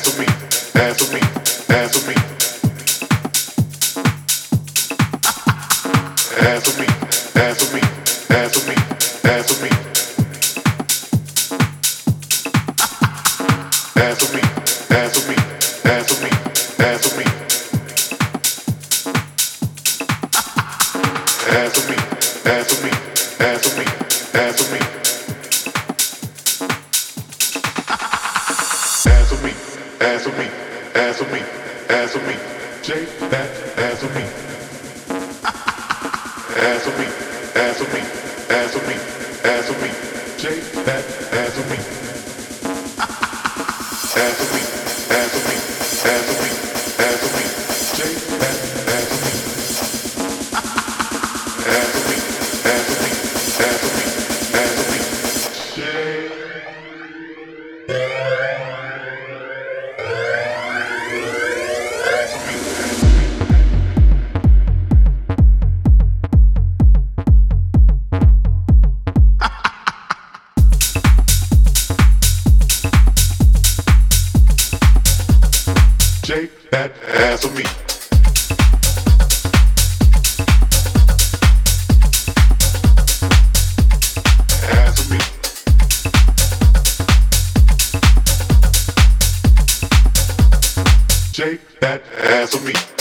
to me. that ass of me. Shake that ass of me.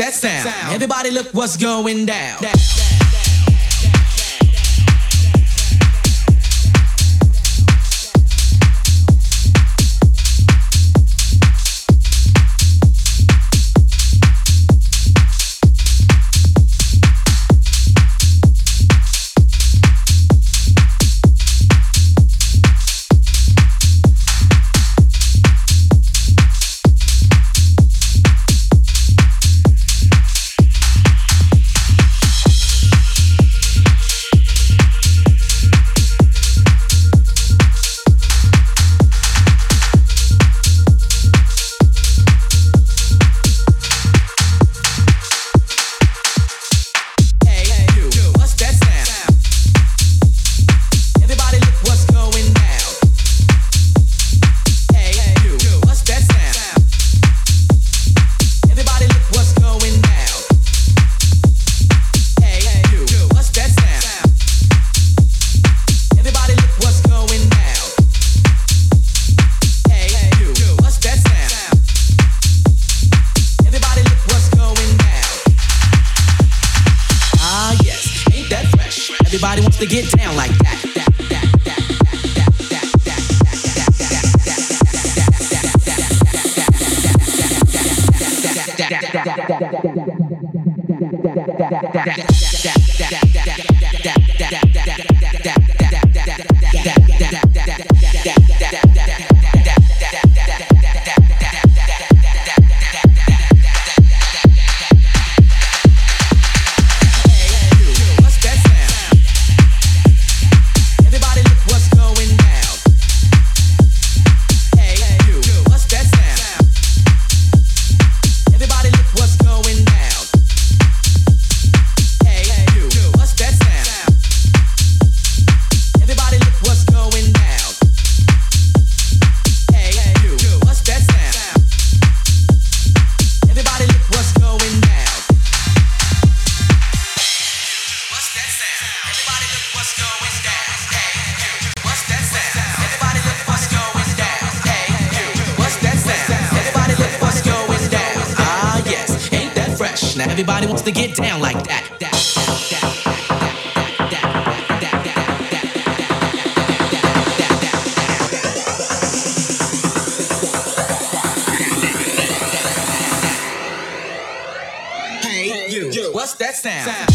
That sound? Everybody look what's going down. to get down like that. that, that, that Now everybody wants to get down like that. that, that, that. What's that sound? sound.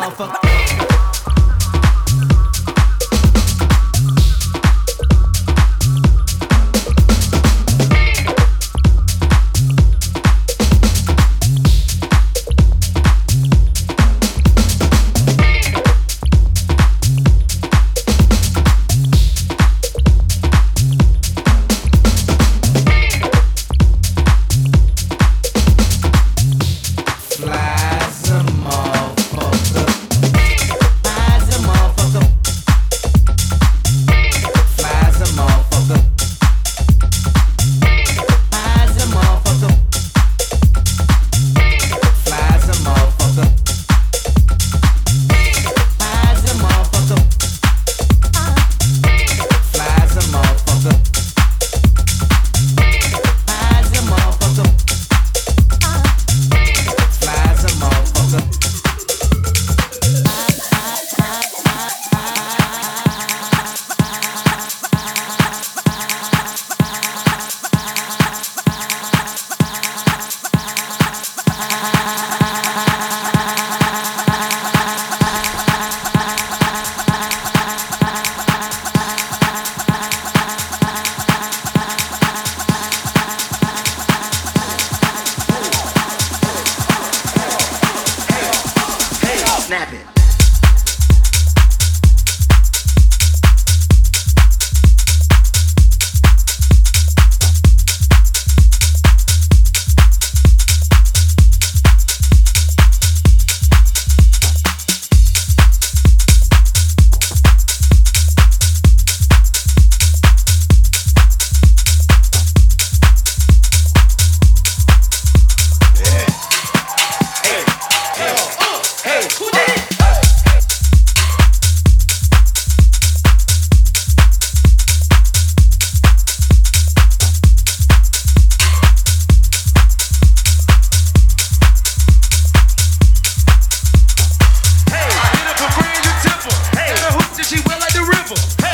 motherfucker.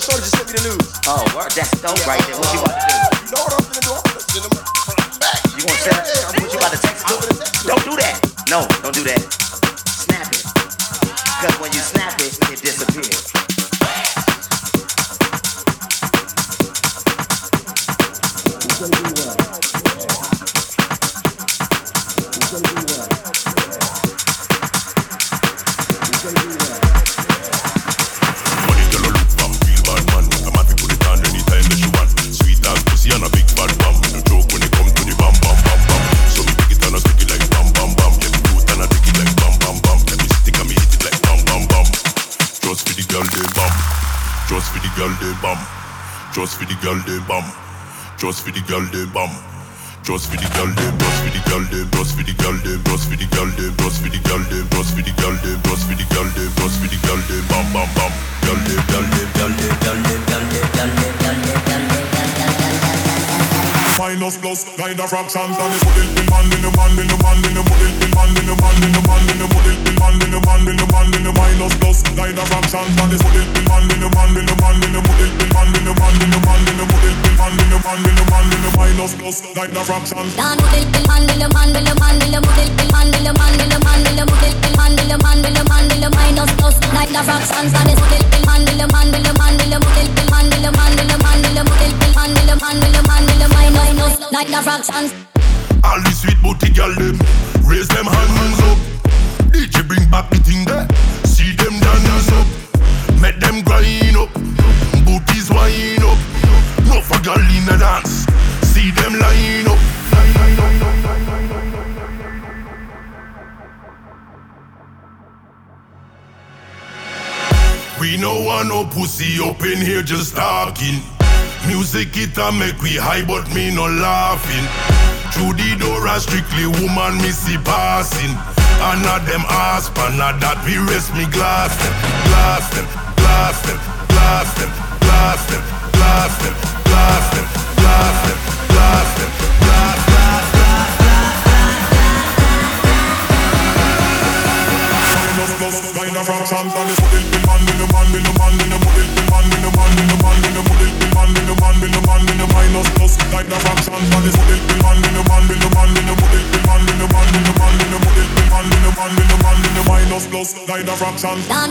so Shorty just sent me the news. Oh, word. That's dope yeah, right there. What you about to do? You know what I'm gonna do? I'm going to send him back. You going to send him? What you about to text him? Don't do that. No, don't do that. Snap it. Because when you snap it, it disappears. Just for the girl they bam. Just for the girl they bam. Just for the girl them, just for the girl them, just for the girl them, just for the girl them, just for the girl them, just for the girl them, just for the girl them, just for the girl them, bam bam bam. Girl them, girl them, girl them, girl them, girl them, girl them, girl them, girl them, Minus plus, nine of fractions, and they the it in man, in the man, in the man, in the man, in the man, in the man, in the man. fraction. up in here just talking. Music it a make we high, but me no laughing. Through the door, a strictly woman me see passing. And not them ass, but not that we rest me glass them, glass them, glass them, glass them, glass them, glass them, glass them, glass them, glass them, glass them. Find a from Tanzania fraction. Dans